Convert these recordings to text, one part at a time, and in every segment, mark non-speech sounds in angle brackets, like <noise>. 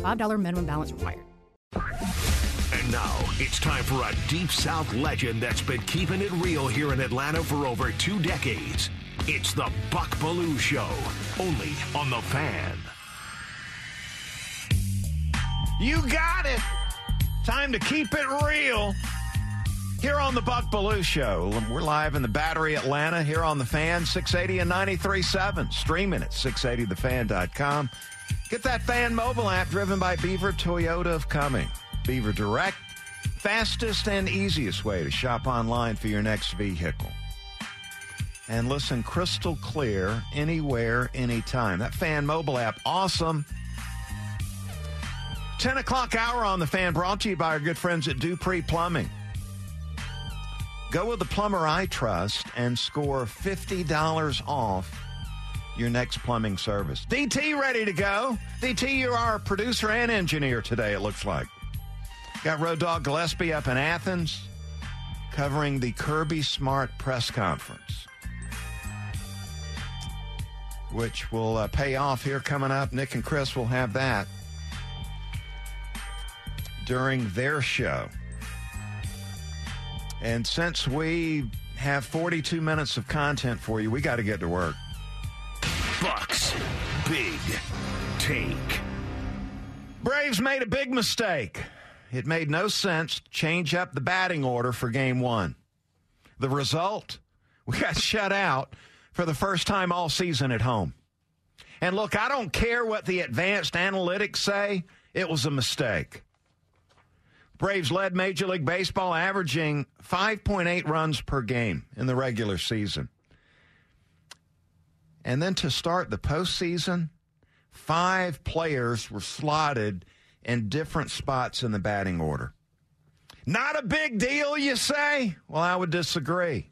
$5 minimum balance required. And now it's time for a Deep South legend that's been keeping it real here in Atlanta for over two decades. It's the Buck Belue Show, only on The Fan. You got it. Time to keep it real. Here on the Buck Belue Show, we're live in the Battery Atlanta here on the Fan 680 and 93.7, streaming at 680thefan.com. Get that fan mobile app driven by Beaver Toyota of Cumming. Beaver Direct, fastest and easiest way to shop online for your next vehicle. And listen crystal clear anywhere, anytime. That fan mobile app, awesome. 10 o'clock hour on the fan brought to you by our good friends at Dupree Plumbing. Go with the plumber I trust and score $50 off your next plumbing service. DT ready to go. DT, you're our producer and engineer today, it looks like. Got Road Dog Gillespie up in Athens covering the Kirby Smart press conference, which will uh, pay off here coming up. Nick and Chris will have that during their show. And since we have 42 minutes of content for you, we got to get to work. Bucks Big Take. Braves made a big mistake. It made no sense to change up the batting order for game one. The result? We got shut out for the first time all season at home. And look, I don't care what the advanced analytics say, it was a mistake. Braves led Major League Baseball, averaging 5.8 runs per game in the regular season. And then to start the postseason, five players were slotted in different spots in the batting order. Not a big deal, you say? Well, I would disagree.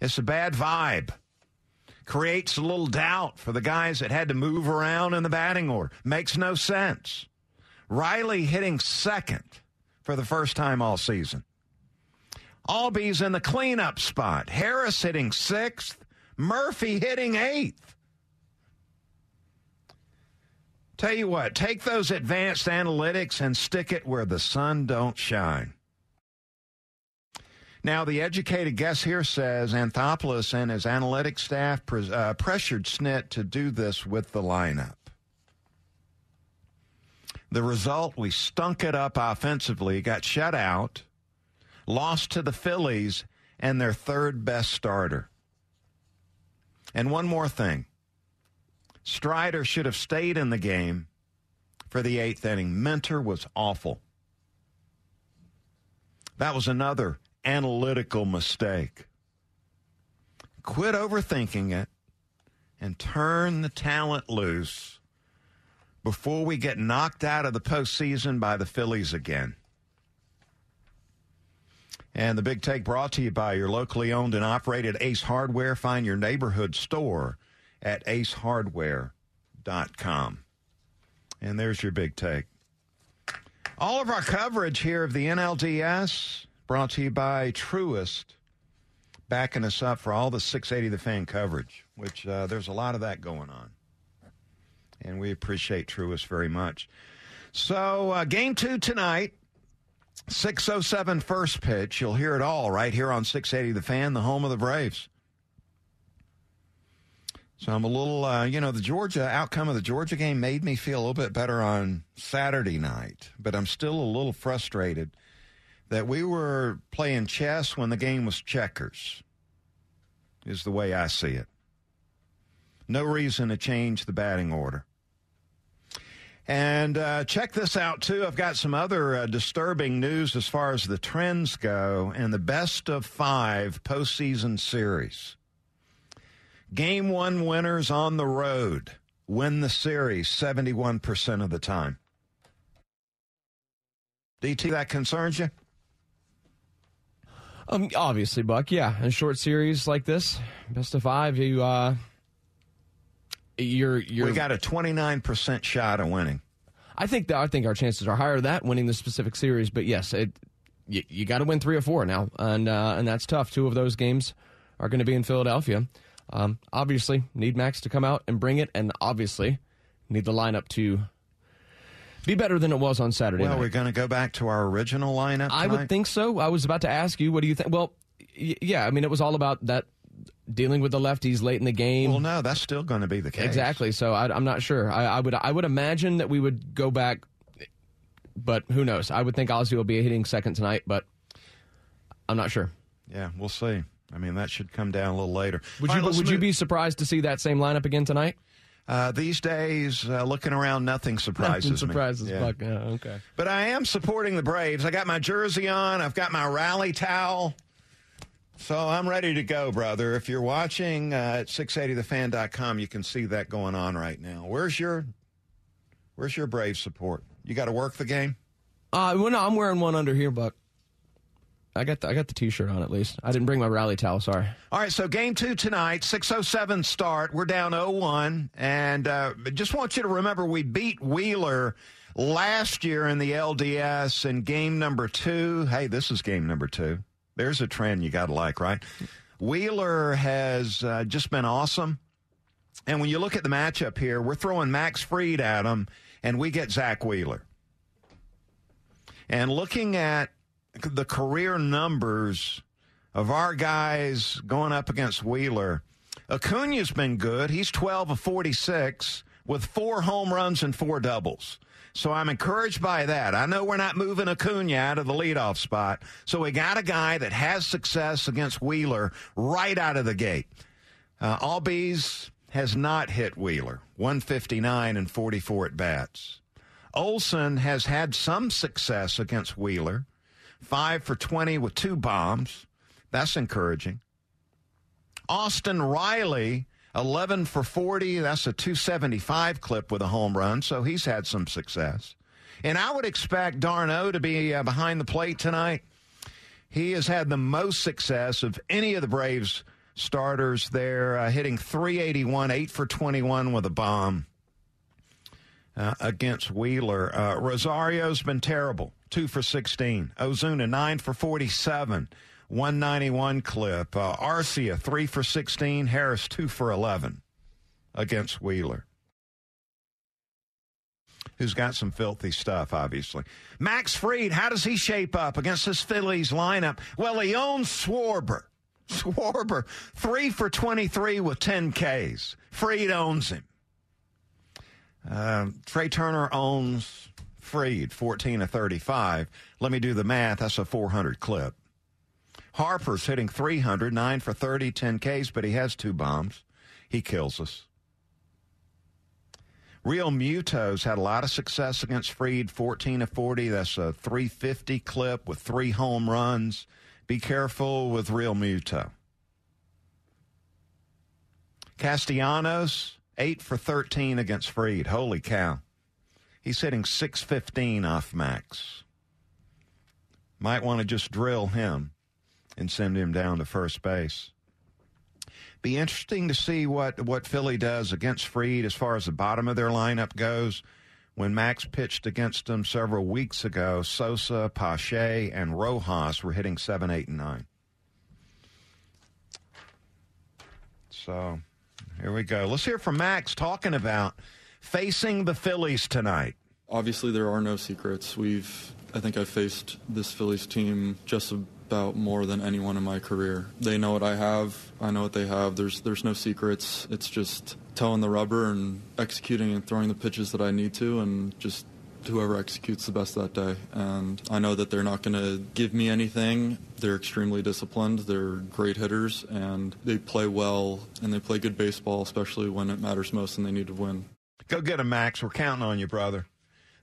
It's a bad vibe. Creates a little doubt for the guys that had to move around in the batting order. Makes no sense. Riley hitting second for the first time all season. Albies in the cleanup spot. Harris hitting sixth. Murphy hitting eighth. Tell you what, take those advanced analytics and stick it where the sun don't shine. Now, the educated guest here says Anthopoulos and his analytics staff pres- uh, pressured Snit to do this with the lineup. The result, we stunk it up offensively, got shut out, lost to the Phillies and their third best starter. And one more thing Strider should have stayed in the game for the eighth inning. Minter was awful. That was another analytical mistake. Quit overthinking it and turn the talent loose before we get knocked out of the postseason by the Phillies again. And the big take brought to you by your locally owned and operated Ace Hardware. Find your neighborhood store at acehardware.com. And there's your big take. All of our coverage here of the NLDS brought to you by Truist, backing us up for all the 680 The Fan coverage, which uh, there's a lot of that going on. And we appreciate Truist very much. So, uh, game two tonight. 607 first pitch. You'll hear it all right here on 680 The Fan, the home of the Braves. So I'm a little, uh, you know, the Georgia outcome of the Georgia game made me feel a little bit better on Saturday night, but I'm still a little frustrated that we were playing chess when the game was checkers, is the way I see it. No reason to change the batting order. And uh, check this out, too. I've got some other uh, disturbing news as far as the trends go and the best of five postseason series. Game one winners on the road win the series 71% of the time. DT, that concerns you? Um, obviously, Buck. Yeah, in short series like this, best of five, you uh, you're you're. We got a twenty nine percent shot of winning. I think that I think our chances are higher that winning the specific series. But yes, it you, you got to win three or four now, and uh, and that's tough. Two of those games are going to be in Philadelphia. Um, obviously, need Max to come out and bring it, and obviously need the lineup to be better than it was on Saturday. Well, night. we're going to go back to our original lineup. I would think so. I was about to ask you, what do you think? Well, y- yeah, I mean, it was all about that dealing with the lefties late in the game. Well, no, that's still going to be the case. Exactly. So I, am not sure. I, I, would I would imagine that we would go back, but who knows? I would think Ozzie will be hitting second tonight, but I'm not sure. Yeah, we'll see. I mean, that should come down a little later. Would All you right, Would you be surprised to see that same lineup again tonight? Uh, these days, uh, looking around, nothing surprises Nothing me. surprises Yeah. Buck. Yeah, okay. But I am supporting the Braves. I got my jersey on. I've got my rally towel. So I'm ready to go, brother. If you're watching uh, at 680thefan.com, you can see that going on right now. Where's your Where's your Brave support? You got to work the game? Uh, well, no, I'm wearing one under here, Buck. I got the, I got the T-shirt on at least. I didn't bring my rally towel. Sorry. All right, so game two tonight, 6.07 start. We're down 0-1. And uh, just want you to remember we beat Wheeler last year in the LDS in game number two. Hey, this is game number two. There's a trend you got to like, right? Wheeler has uh, just been awesome. And when you look at the matchup here, we're throwing Max Fried at him, and we get Zack Wheeler. And looking at the career numbers of our guys going up against Wheeler, Acuna's been good. He's 12 of 46 with four home runs and four doubles. So I'm encouraged by that. I know we're not moving Acuna out of the leadoff spot. So we got a guy that has success against Wheeler right out of the gate. Uh, Albies has not hit Wheeler, 159 and 44 at bats. Olson has had some success against Wheeler, five for 20 with two bombs. That's encouraging. Austin Riley, 11 for 40. That's a 275 clip with a home run, so he's had some success. And I would expect d'Arnaud to be uh, behind the plate tonight. He has had the most success of any of the Braves starters there, uh, hitting 381, 8 for 21 with a bomb uh, against Wheeler. Uh, Rosario's been terrible, 2 for 16. Ozuna, 9 for 47. 191 clip. Uh, Arcia, 3 for 16. Harris, 2 for 11 against Wheeler. Who's got some filthy stuff, obviously. Max Fried, how does he shape up against this Phillies lineup? Well, he owns Schwarber. Schwarber, 3 for 23 with 10 Ks. Fried owns him. Um, Trey Turner owns Fried, 14 of 35. Let me do the math. That's a 400 clip. Harper's hitting 300, 9 for 30, 10 Ks, but he has two bombs. He kills us. Realmuto's had a lot of success against Fried, 14 of 40. That's a 350 clip with three home runs. Be careful with Realmuto. Castellanos, 8 for 13 against Fried. Holy cow. He's hitting 615 off max. Might want to just drill him and send him down to first base. Be interesting to see what, what Philly does against Fried as far as the bottom of their lineup goes. When Max pitched against them several weeks ago, Sosa, Pache, and Rojas were hitting 7, 8, and 9. So here we go. Let's hear from Max talking about facing the Phillies tonight. Obviously, there are no secrets. We've, I think, I faced this Phillies team just about more than anyone in my career. They know what I have. I know what they have. There's, there's no secrets. It's just toeing the rubber and executing and throwing the pitches that I need to, and just whoever executes the best that day. And I know that they're not going to give me anything. They're extremely disciplined. They're great hitters, and they play well and they play good baseball, especially when it matters most and they need to win. Go get him, Max. We're counting on you, brother.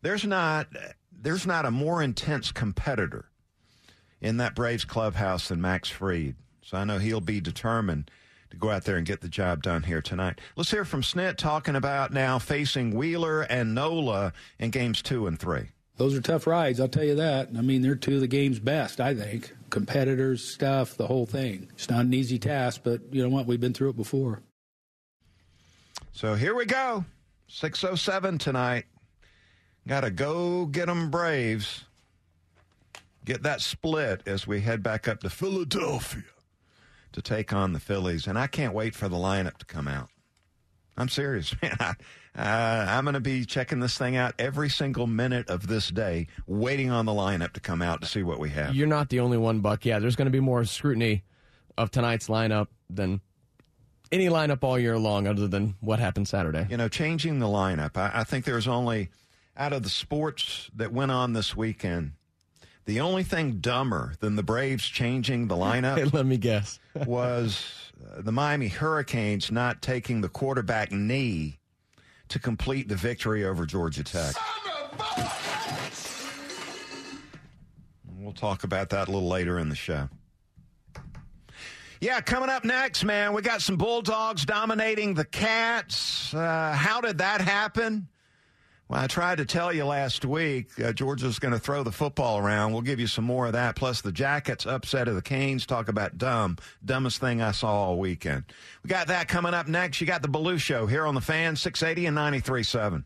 There's not there's not a more intense competitor in that Braves clubhouse than Max Fried. So I know he'll be determined to go out there and get the job done here tonight. Let's hear from Snit talking about now facing Wheeler and Nola in games two and three. Those are tough rides, I'll tell you that. I mean, they're two of the game's best, I think. Competitors, stuff, the whole thing. It's not an easy task, but you know what? We've been through it before. So here we go. 607 tonight. Got to go get them Braves. Get that split as we head back up to Philadelphia to take on the Phillies. And I can't wait for the lineup to come out. I'm serious, <laughs> man. I, uh, I'm going to be checking this thing out every single minute of this day, waiting on the lineup to come out to see what we have. You're not the only one, Buck. Yeah, there's going to be more scrutiny of tonight's lineup than any lineup all year long, other than what happened Saturday. You know, changing the lineup. I, I think there's only out of the sports that went on this weekend. The only thing dumber than the Braves changing the lineup, <laughs> hey, let me guess, <laughs> was uh, the Miami Hurricanes not taking the quarterback knee to complete the victory over Georgia Tech. We'll talk about that a little later in the show. Yeah, coming up next, man, we got some Bulldogs dominating the Cats. Uh, how did that happen? Well, I tried to tell you last week uh, Georgia's going to throw the football around. We'll give you some more of that. Plus, the Jackets upset of the Canes. Talk about dumb. Dumbest thing I saw all weekend. We got that coming up next. You got the Belue Show here on the fan, 680 and 93.7.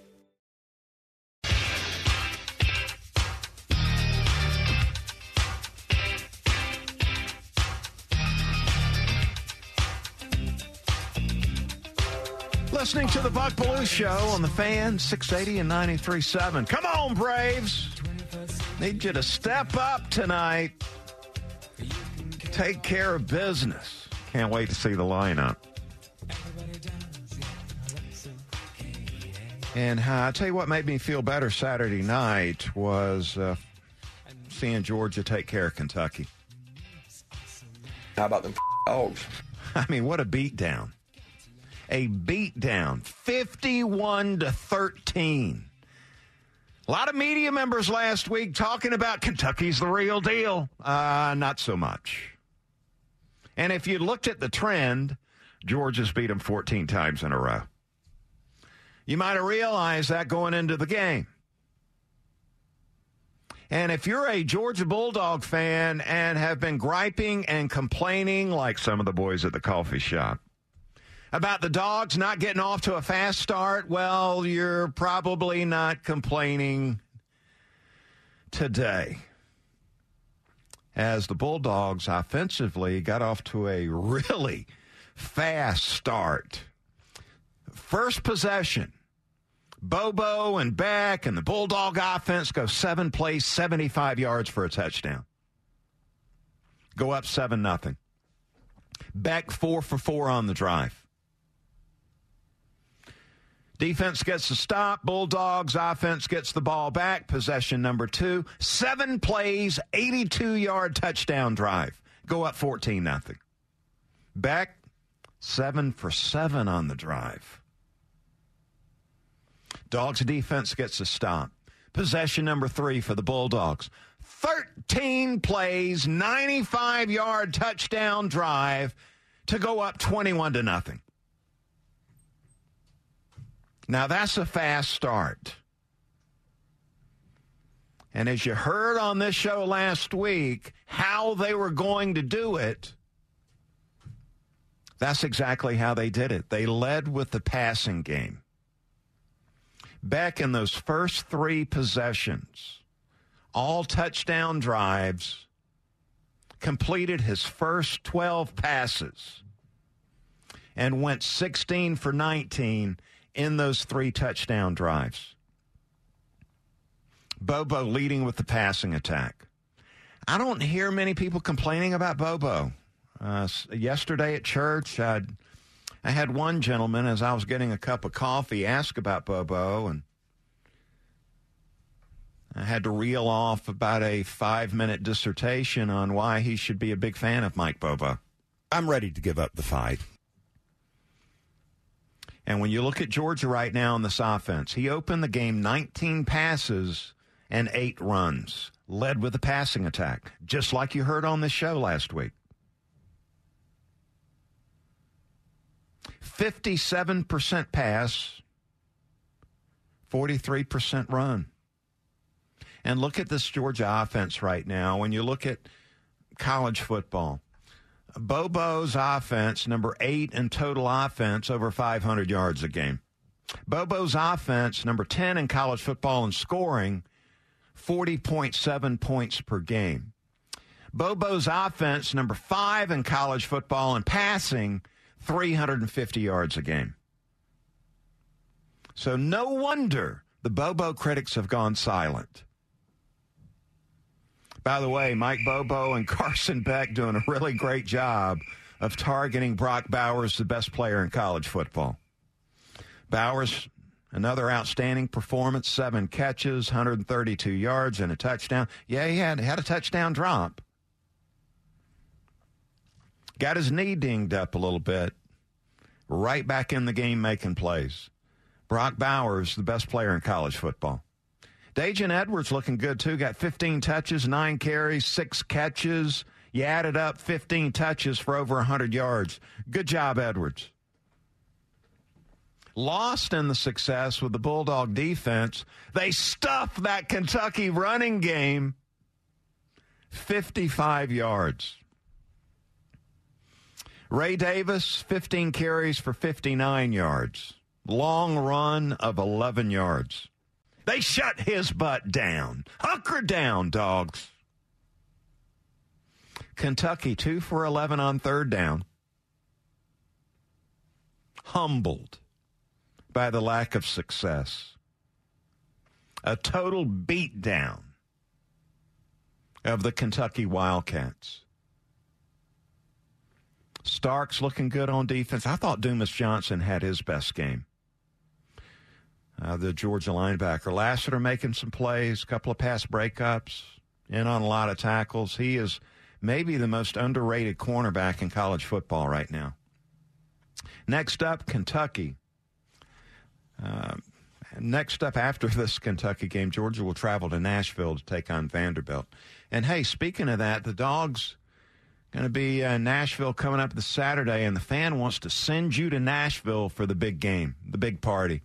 Listening to the Buck Belue Show on the fan, 680 and 93.7. Come on, Braves. Need you to step up tonight. Take care of business. Can't wait to see the lineup. And uh, I tell you what made me feel better Saturday night was uh, seeing Georgia take care of Kentucky. How about them dogs? <laughs> I mean, what a beatdown a beatdown, 51 to 13. A lot of media members last week talking about Kentucky's the real deal. Uh, not so much. And if you looked at the trend, Georgia's beat them 14 times in a row. You might have realized that going into the game. And if you're a Georgia Bulldog fan and have been griping and complaining like some of the boys at the coffee shop, about the dogs not getting off to a fast start, well, you're probably not complaining today. As the Bulldogs offensively got off to a really fast start. First possession, Bobo and Beck and the Bulldog offense go seven plays, 75 yards for a touchdown. Go up 7 nothing. Beck four for four on the drive. Defense gets the stop. Bulldogs offense gets the ball back. Possession number two. Seven plays, 82 yard touchdown drive. Go up 14 nothing. Beck seven for seven on the drive. Dogs defense gets a stop. Possession number three for the Bulldogs. 13 plays, 95 yard touchdown drive to go up 21 to nothing. Now, that's a fast start. And as you heard on this show last week, how they were going to do it, that's exactly how they did it. They led with the passing game. Beck in those first three possessions, all touchdown drives, completed his first 12 passes, and went 16 for 19 in those three touchdown drives. Bobo leading with the passing attack. I don't hear many people complaining about Bobo. Uh, yesterday at church, I'd, I had one gentleman, as I was getting a cup of coffee, ask about Bobo, and I had to reel off about a five minute dissertation on why he should be a big fan of Mike Bobo. I'm ready to give up the fight. And when you look at Georgia right now in this offense, he opened the game 19 passes and eight runs, led with a passing attack, just like you heard on this show last week. 57% pass, 43% run. And look at this Georgia offense right now. When you look at college football, Bobo's offense, number eight in total offense, over 500 yards a game. Bobo's offense, number 10 in college football in scoring, 40.7 points per game. Bobo's offense, number five in college football in passing, 350 yards a game. So no wonder the Bobo critics have gone silent. By the way, Mike Bobo and <laughs> Carson Beck doing a really great job of targeting Brock Bowers, the best player in college football. Bowers, another outstanding performance, seven catches, 132 yards, and a touchdown. Yeah, he had, had a touchdown drop. Got his knee dinged up a little bit. Right back in the game making plays. Brock Bowers, the best player in college football. Daijun Edwards looking good too. Got 15 touches, nine carries, six catches. You added up 15 touches for over 100 yards. Good job, Edwards. Lost in the success with the Bulldog defense. They stuffed that Kentucky running game 55 yards. Ray Davis, 15 carries for 59 yards. Long run of 11 yards. They shut his butt down. Hunker down, dogs. Kentucky, 2 for 11 on third down. Humbled by the lack of success. A total beatdown of the Kentucky Wildcats. Starks looking good on defense. I thought Dumas Johnson had his best game uh, the Georgia linebacker. Lassiter making some plays, a couple of pass breakups, in on a lot of tackles. He is maybe the most underrated cornerback in college football right now. Next up, Kentucky. Uh, next up after <laughs> this Kentucky game, Georgia will travel to Nashville to take on Vanderbilt. And hey, speaking of that, the Dogs going to be uh, Nashville coming up this Saturday, and the fan wants to send you to Nashville for the big game, the big party.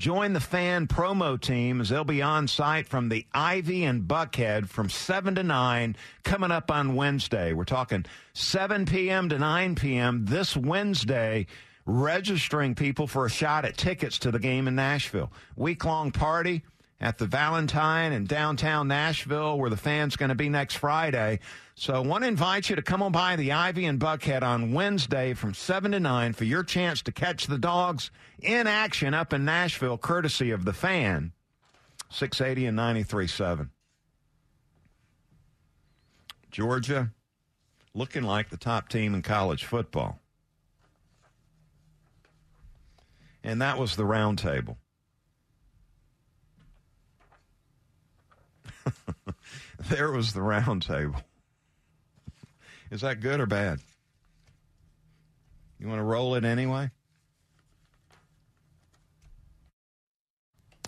Join the fan promo team as they'll be on site from the Ivy and Buckhead from 7 to 9 coming up on Wednesday. We're talking 7 p.m. to 9 p.m. this Wednesday, registering people for a shot at tickets to the game in Nashville. Week long party at the Valentine in downtown Nashville, where the fans going to be next Friday. So I want to invite you to come on by the Ivy and Buckhead on Wednesday from 7 to 9 for your chance to catch the dogs in action up in Nashville, courtesy of the fan, 680 and 93.7. Georgia looking like the top team in college football. And that was the roundtable. <laughs> there was the round table. Is that good or bad? You want to roll it anyway?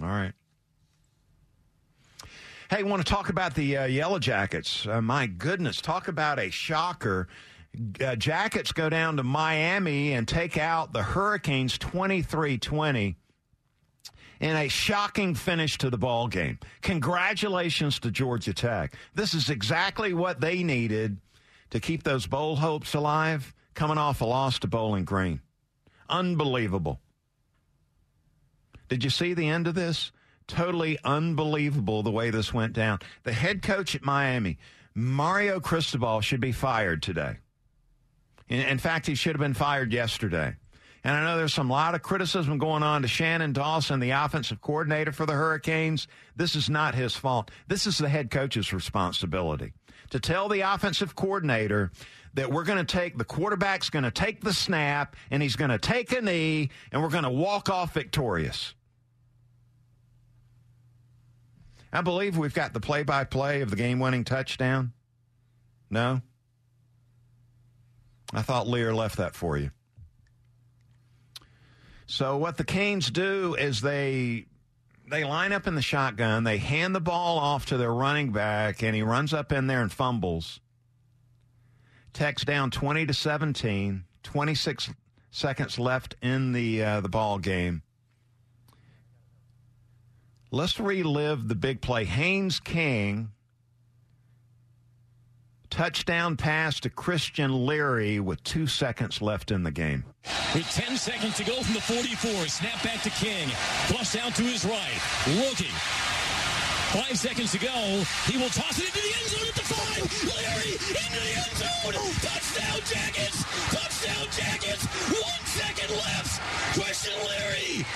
All right. Hey, want to talk about the uh, Yellow Jackets? Uh, my goodness, talk about a shocker. Uh, Jackets go down to Miami and take out the Hurricanes 23 20 in a shocking finish to the ball game. Congratulations to Georgia Tech. This is exactly what they needed to keep those bowl hopes alive coming off a loss to Bowling Green. Unbelievable. Did you see the end of this? Totally unbelievable the way this went down. The head coach at Miami, Mario Cristobal, should be fired today. In, fact, he should have been fired yesterday. And I know there's some lot of criticism going on to Shannon Dawson, the offensive coordinator for the Hurricanes. This is not his fault. This is the head coach's responsibility to tell the offensive coordinator that we're going to take the quarterback's going to take the snap and he's going to take a knee and we're going to walk off victorious. I believe we've got the play by play of the game winning touchdown. No? I thought Lear left that for you. So what the Canes do is they they line up in the shotgun, they hand the ball off to their running back, and he runs up in there and fumbles. Tech's down 20 to 17, 26 seconds left in the uh, the ball game. Let's relive the big play. Haynes King touchdown pass to Christian Leary with two seconds left in the game. With 10 seconds to go from the 44, snap back to King. Flush out to his right. Looking. Five seconds to go. He will toss it into the end zone at the five. Leary into the end zone. Touchdown Jackets. Touchdown Jackets. One second left. Christian Leary.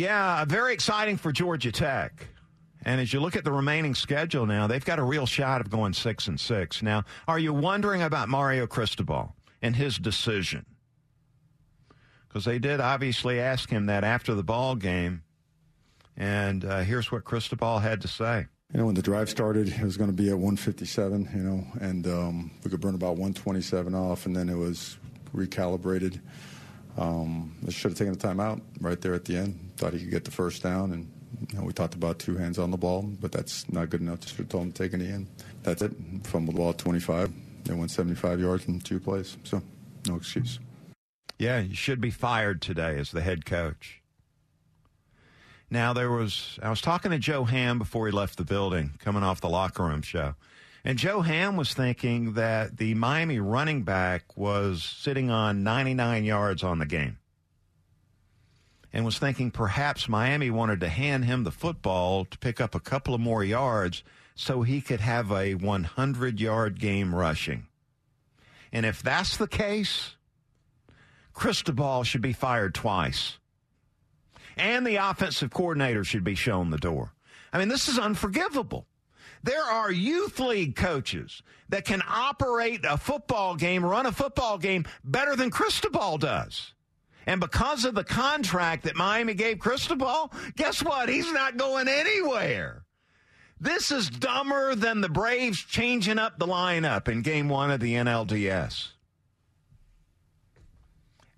Yeah, very exciting for Georgia Tech. And as you look at the remaining schedule now, they've got a real shot of going six and six. Now, are you wondering about Mario Cristobal and his decision? Because they did obviously ask him that after the ball game. And uh, here's what Cristobal had to say. You know, when the drive started, it was going to be at 157, you know, and um, we could burn about 127 off, and then it was recalibrated. Um, I should have taken the timeout right there at the end. Thought he could get the first down, and you know, we talked about two hands on the ball, but that's not good enough. Just should have told him to take it in. That's it. Fumbled the ball at 25. They went 75 yards in two plays, so no excuse. Yeah, you should be fired today as the head coach. Now there was I was talking to Joe Ham before he left the building, coming off the locker room show. And Joe Ham was thinking that the Miami running back was sitting on 99 yards on the game. And was thinking perhaps Miami wanted to hand him the football to pick up a couple of more yards so he could have a 100 yard game rushing. And if that's the case, Cristobal should be fired twice and the offensive coordinator should be shown the door. I mean, this is unforgivable. There are youth league coaches that can operate a football game, run a football game better than Cristobal does. And because of the contract that Miami gave Cristobal, guess what? He's not going anywhere. This is dumber than the Braves changing up the lineup in game one of the NLDS.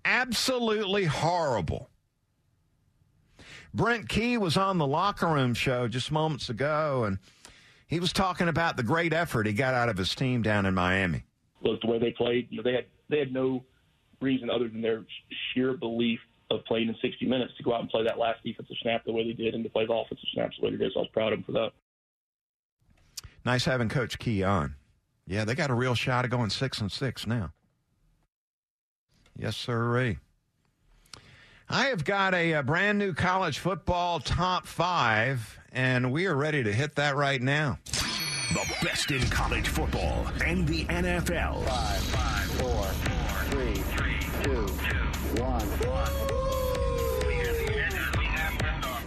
Absolutely horrible. Brent Key was on the locker room show just moments ago, and he was talking about the great effort he got out of his team down in Miami. Look, the way they played, you know, they had they had no reason other than their sheer belief of playing in 60 minutes to go out and play that last defensive snap the way they did and to play the offensive snaps the way they did. So I was proud of them for that. Nice having Coach Key on. Yeah, they got a real shot of going six and six now. Yes, sir. I have got a, a, brand new college football top five, and we are ready to hit that right now. The best in college football and the NFL. Five, five, four, four, three, three, two, two, one, one.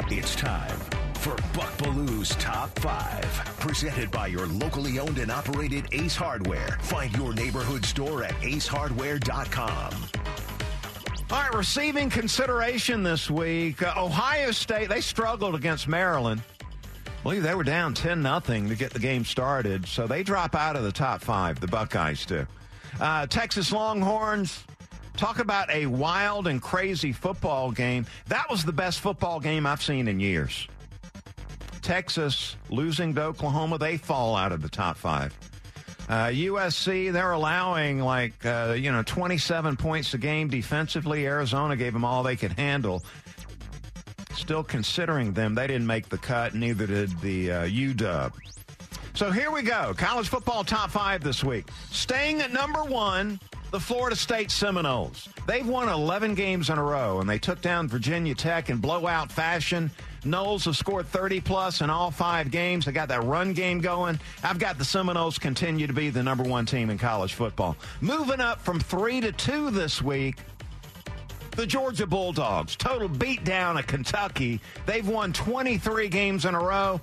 It's time for Buck Belue's Top 5. Presented by your locally owned and operated Ace Hardware. Find your neighborhood store at acehardware.com. All right, receiving consideration this week. Uh, Ohio State, they struggled against Maryland. Believe they were down 10 nothing to get the game started, so they drop out of the top five, the Buckeyes do. Uh, Texas Longhorns, talk about a wild and crazy football game. That was the best football game I've seen in years. Texas losing to Oklahoma, they fall out of the top five. Uh, USC, they're allowing like, uh, you know, 27 points a game defensively. Arizona gave them all they could handle. Still considering them, they didn't make the cut, neither did the uh, UW. So here we go. College football top five this week. Staying at number one, the Florida State Seminoles. They've won 11 games in a row, and they took down Virginia Tech in blowout fashion. Noles have scored 30 plus in all five games. They got that run game going. I've got the Seminoles continue to be the number one team in college football. Moving up from three to two this week, the Georgia Bulldogs. Total beatdown of Kentucky. They've won 23 games in a row.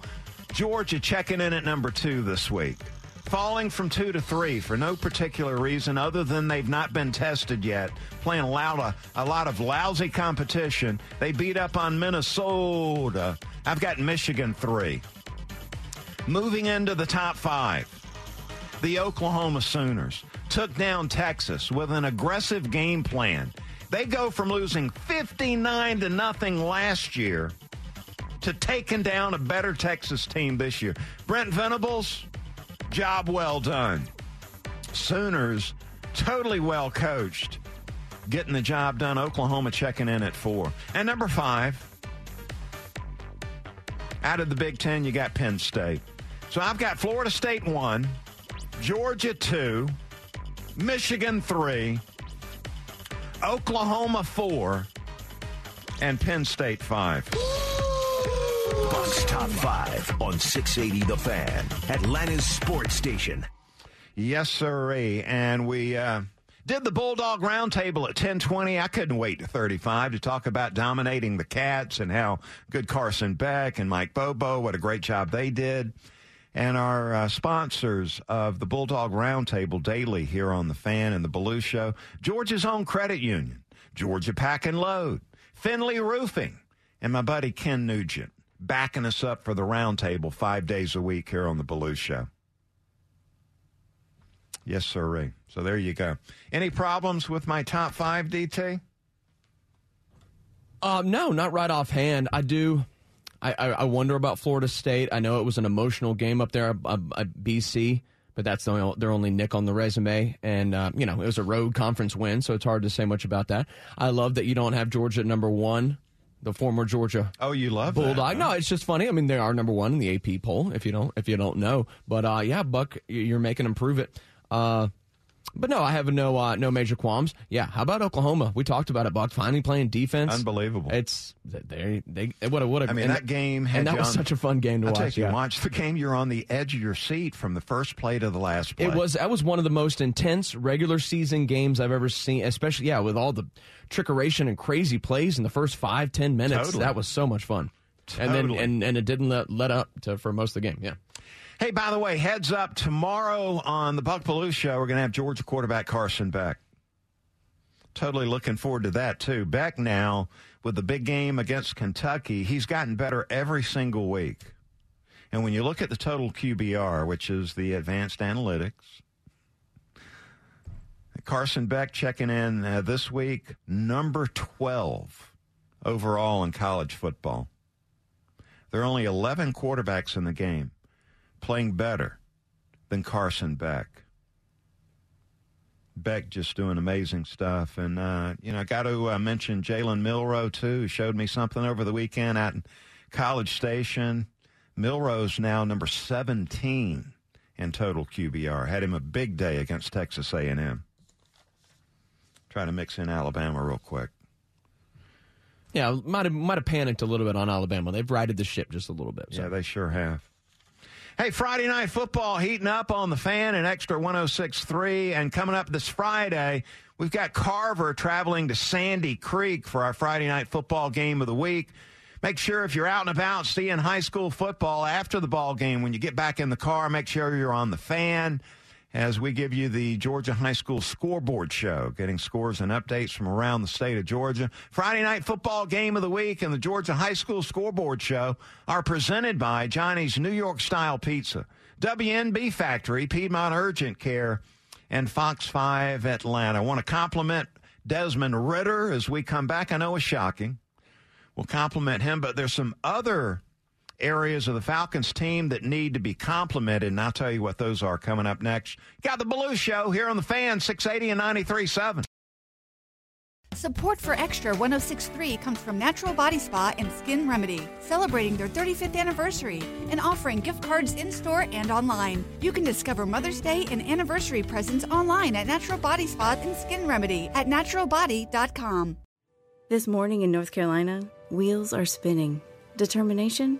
Georgia checking in at number two this week. Falling from two to three for no particular reason other than they've not been tested yet. Playing a lot of, a lot of lousy competition. They beat up on Minnesota. I've got Michigan three. Moving into the top five, the Oklahoma Sooners took down Texas with an aggressive game plan. They go from losing 59 to nothing last year to taking down a better Texas team this year. Brent Venables, job well done. Sooners, totally well coached, getting the job done. Oklahoma checking in at four. And number five, out of the Big Ten, you got Penn State. So I've got Florida State one, Georgia two, Michigan three, Oklahoma four, and Penn State five. Bucks Top 5 on 680 The Fan, Atlanta's sports station. Yes, sirree. And we uh, did the Bulldog Roundtable at 1020. I couldn't wait to 35 to talk about dominating the Cats and how good Carson Beck and Mike Bobo, what a great job they did. And our uh, sponsors of the Bulldog Roundtable daily here on the Fan and the Belue Show, Georgia's own credit union, Georgia Pack and Load, Finley Roofing, and my buddy Ken Nugent backing us up for the roundtable five days a week here on the Belue Show. Yes, sir. So there you go. Any problems with my top five, DT? Uh, no, not right offhand. I do. I, I, I wonder about Florida State. I know it was an emotional game up there at, at BC, but that's the, their only nick on the resume. And, uh, you know, it was a road conference win, so it's hard to say much about that. I love that you don't have Georgia at number one the former Georgia. Oh, you love Bulldog. That, huh? No, it's just funny. I mean, they are number one in the AP poll. If you don't, if you don't know, but uh, yeah, Buck, you're making them prove it. Uh, but no, I have no uh, no major qualms. Yeah, how about Oklahoma? We talked about it. Buck finally playing defense. Unbelievable. It's they they what a what a. I mean, that game and that was on, such a fun game to I'll watch. You yeah. watch the game. You're on the edge of your seat from the first play to the last play. It was that was one of the most intense regular season games I've ever seen. Especially yeah, with all the trickeration and crazy plays in the first five ten minutes. Totally. That was so much fun. And then and and it didn't let let up to, for most of the game. Yeah. Hey, by the way, heads up tomorrow on the Buck Belue Show, we're going to have Georgia quarterback Carson Beck. Totally looking forward to that, too. Beck now, with the big game against Kentucky, he's gotten better every single week. And when you look at the total QBR, which is the advanced analytics, Carson Beck checking in uh, this week, number 12 overall in college football. There are only 11 quarterbacks in the game playing better than Carson Beck. Beck just doing amazing stuff. And, uh, you know, I got to uh, mention Jalen Milroe, too, who showed me something over the weekend out in College Station. Milroe's now number 17 in total QBR. Had him a big day against Texas A&M. Try to mix in Alabama real quick. Yeah, might have might have panicked a little bit on Alabama. They've righted the ship just a little bit. So. Yeah, they sure have. Hey, Friday night football heating up on the fan and extra 1063. And coming up this Friday, we've got Carver traveling to Sandy Creek for our Friday night football game of the week. Make sure if you're out and about seeing high school football after the ball game, when you get back in the car, make sure you're on the fan as we give you the Georgia High School scoreboard show, getting scores and updates from around the state of Georgia. Friday night football game of the week and the Georgia High School scoreboard show are presented by Johnny's New York Style Pizza, WNB Factory, Piedmont Urgent Care, and Fox 5 Atlanta. I want to compliment Desmond Ridder as we come back. I know it's shocking. We'll compliment him, but there's some other areas of the Falcons team that need to be complimented, and I'll tell you what those are coming up next. Got the Belue Show here on the fan, 680 and 93.7. Support for Extra 1063 comes from Natural Body Spa and Skin Remedy, celebrating their 35th anniversary and offering gift cards in store and online. You can discover Mother's Day and anniversary presents online at Natural Body Spa and Skin Remedy at naturalbody.com. This morning in North Carolina, wheels are spinning. Determination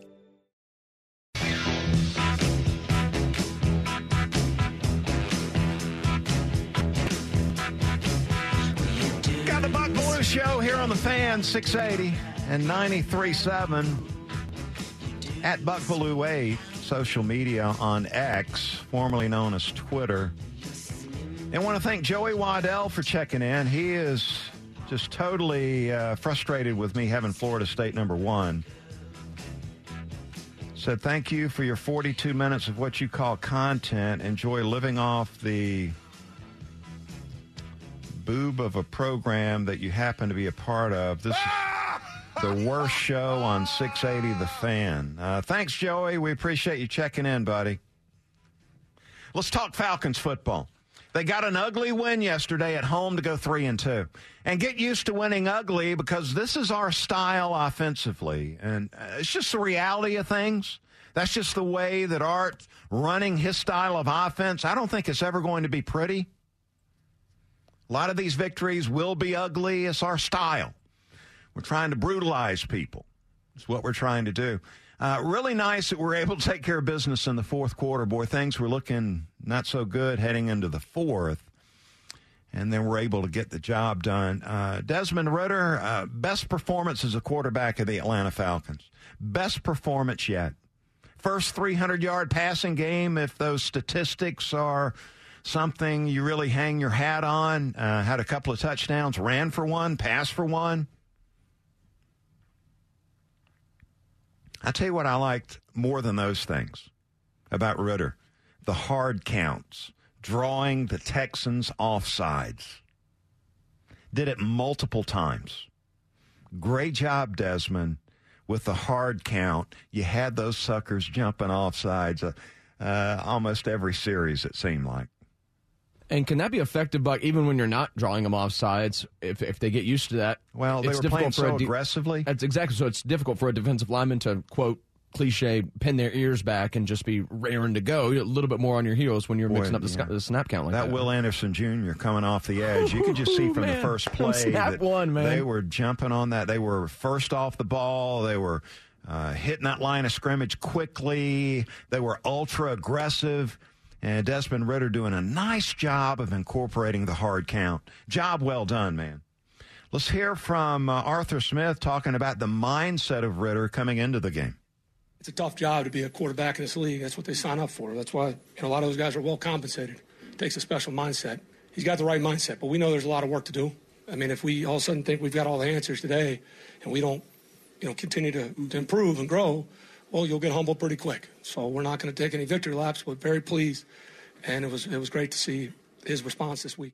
Show here on the fan, 680 and 93.7 at Buck Belue 8, social media on X, formerly known as Twitter. And want to thank Joey Waddell for checking in. He is just totally uh, frustrated with me having Florida State number one. Said, thank you for your 42 minutes of what you call content. Enjoy living off the boob of a program that you happen to be a part of. This is the worst show on 680 The Fan. Uh, thanks, Joey. We appreciate you checking in, buddy. Let's talk Falcons football. They got an ugly win yesterday at home to go three and two, and get used to winning ugly because this is our style offensively, and uh, it's just the reality of things. That's just the way that Art running his style of offense. I don't think it's ever going to be pretty. A lot of these victories will be ugly. It's our style. We're trying to brutalize people. It's what we're trying to do. Uh, really nice that we're able to take care of business in the fourth quarter. Boy, things were looking not so good heading into the fourth. And then we're able to get the job done. Uh, Desmond Ridder, uh, best performance as a quarterback of the Atlanta Falcons. Best performance yet. First 300 yard passing game, if those statistics are something you really hang your hat on. Uh, had a couple of touchdowns, ran for one, passed for one. I tell you what I liked more than those things about Ridder the hard counts, drawing the Texans offsides. Did it multiple times. Great job, Desmond, with the hard count. You had those suckers jumping offsides uh, uh, almost every series, it seemed like. And can that be effective, Buck, even when you're not drawing them off sides? If, if they get used to that, well, they it's were difficult playing for so de- aggressively. That's exactly so. It's difficult for a defensive lineman to quote cliche pin their ears back and just be raring to go. You're a little bit more on your heels when you're Boy, mixing up the, yeah. sc- the snap count like that that. Will Anderson Jr. coming off the edge. You could just <laughs> see from the first play snap that one, man. they were jumping on that. They were first off the ball. They were uh, hitting that line of scrimmage quickly. They were ultra aggressive. And Desmond Ridder doing a nice job of incorporating the hard count. Job well done, man. Let's hear from uh, Arthur Smith talking about the mindset of Ridder coming into the game. It's a tough job to be a quarterback in this league. That's what they sign up for. That's why you know, a lot of those guys are well compensated. It takes a special mindset. He's got the right mindset, but we know there's a lot of work to do. I mean, if we all of a sudden think we've got all the answers today and we don't, you know, continue to, to improve and grow, well, you'll get humbled pretty quick. So we're not going to take any victory laps, but very pleased. And it was it was great to see his response this week.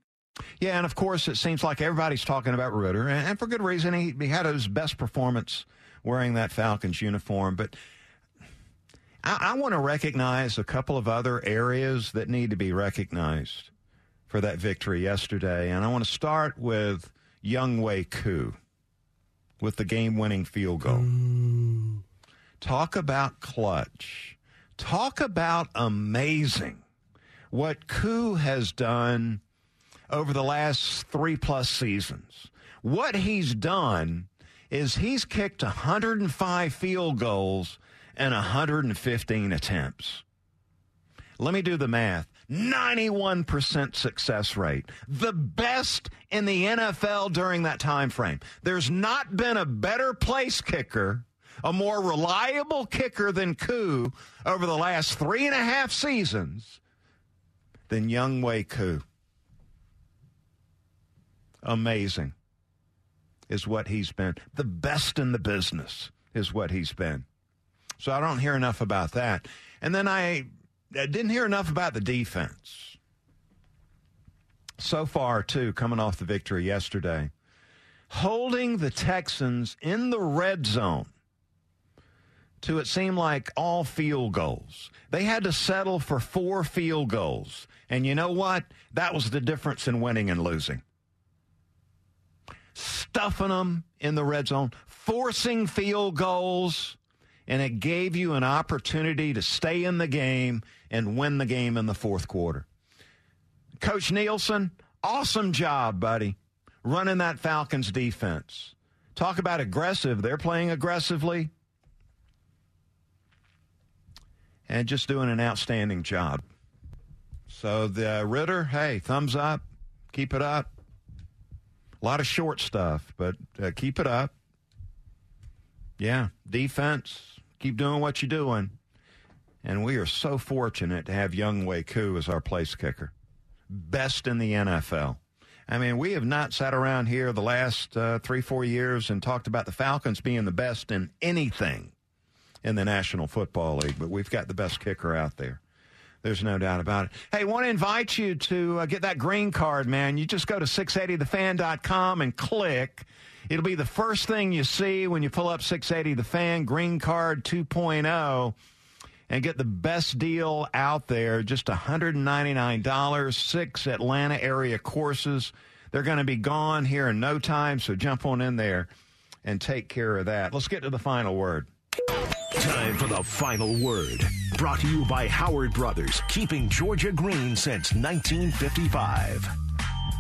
Yeah, and of course, it seems like everybody's talking about Ridder, and, and for good reason. He, he had his best performance wearing that Falcons uniform, but I, I want to recognize a couple of other areas that need to be recognized for that victory yesterday, and I want to start with Younghoe Koo with the game-winning field goal. Talk about clutch. Talk about amazing what Koo has done over the last three plus seasons. What he's done is he's kicked 105 field goals and 115 attempts. Let me do the math. 91% success rate. The best in the NFL during that time frame. There's not been a better place kicker, a more reliable kicker than Koo over the last three and a half seasons than Younghoe Koo. Amazing is what he's been. The best in the business is what he's been. So I don't hear enough about that. And then I, I didn't hear enough about the defense. So far, too, coming off the victory yesterday, holding the Texans in the red zone to it seemed like all field goals. They had to settle for four field goals. And you know what? That was the difference in winning and losing. Stuffing them in the red zone, forcing field goals, and it gave you an opportunity to stay in the game and win the game in the fourth quarter. Coach Nielsen, awesome job, buddy, running that Falcons defense. Talk about aggressive. They're playing aggressively and just doing an outstanding job. So the Ridder, hey, thumbs up, keep it up. A lot of short stuff, but uh, keep it up. Yeah, defense, keep doing what you're doing. And we are so fortunate to have Younghoe Koo as our place kicker. Best in the NFL. I mean, we have not sat around here the last uh, three, four years and talked about the Falcons being the best in anything in the National Football League, but we've got the best kicker out there. There's no doubt about it. Hey, want to invite you to uh, get that green card, man. You just go to 680thefan.com and click. It'll be the first thing you see when you pull up 680 The Fan Green Card 2.0 and get the best deal out there. Just $199, six Atlanta area courses. They're going to be gone here in no time, so jump on in there and take care of that. Let's get to the final word. Time for the final word. Brought to you by Howard Brothers, keeping Georgia green since 1955.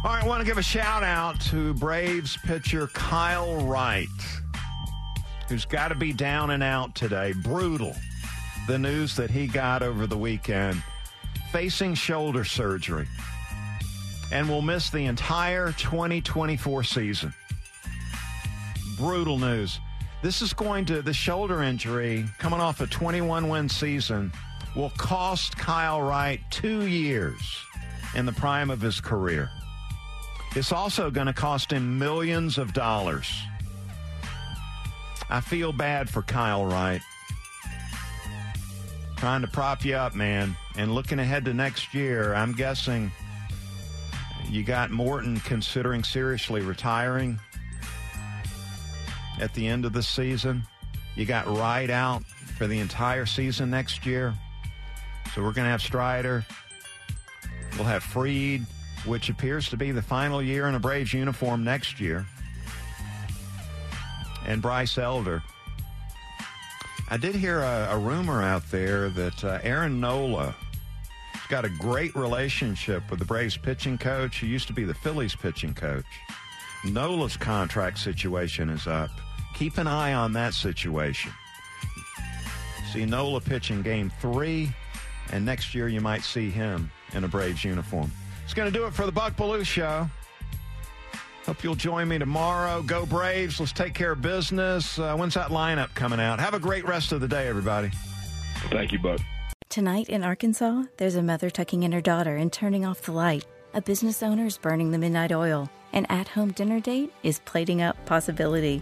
All right, I want to give a shout out to Braves pitcher Kyle Wright, who's got to be down and out today. Brutal. The news that he got over the weekend, facing shoulder surgery, and will miss the entire 2024 season. Brutal news. This is going to, the shoulder injury coming off a 21 win season will cost Kyle Wright two years in the prime of his career. It's also going to cost him millions of dollars. I feel bad for Kyle Wright. Trying to prop you up, man. And looking ahead to next year, I'm guessing you got Morton considering seriously retiring at the end of the season. You got Wright out for the entire season next year. So we're going to have Strider. We'll have Fried, which appears to be the final year in a Braves uniform next year. And Bryce Elder. I did hear a, a rumor out there that uh, Aaron Nola has got a great relationship with the Braves pitching coach, who used to be the Phillies pitching coach. Nola's contract situation is up. Keep an eye on that situation. See Nola pitch in game three, and next year you might see him in a Braves uniform. It's going to do it for the Buck Belue Show. Hope you'll join me tomorrow. Go Braves. Let's take care of business. Uh, when's that lineup coming out? Have a great rest of the day, everybody. Thank you, Buck. Tonight in Arkansas, there's a mother tucking in her daughter and turning off the light. A business owner is burning the midnight oil. An at home dinner date is plating up possibility.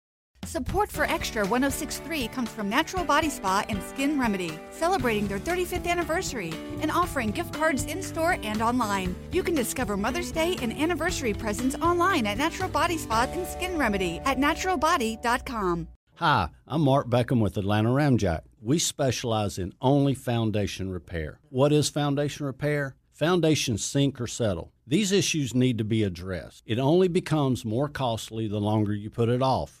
Support for Extra 1063 comes from Natural Body Spa and Skin Remedy, celebrating their 35th anniversary and offering gift cards in store and online. You can discover Mother's Day and anniversary presents online at Natural Body Spa and Skin Remedy at naturalbody.com. Hi, I'm Mark Beckham with Atlanta Ramjack. We specialize in only foundation repair. What is foundation repair? Foundations sink or settle. These issues need to be addressed. It only becomes more costly the longer you put it off.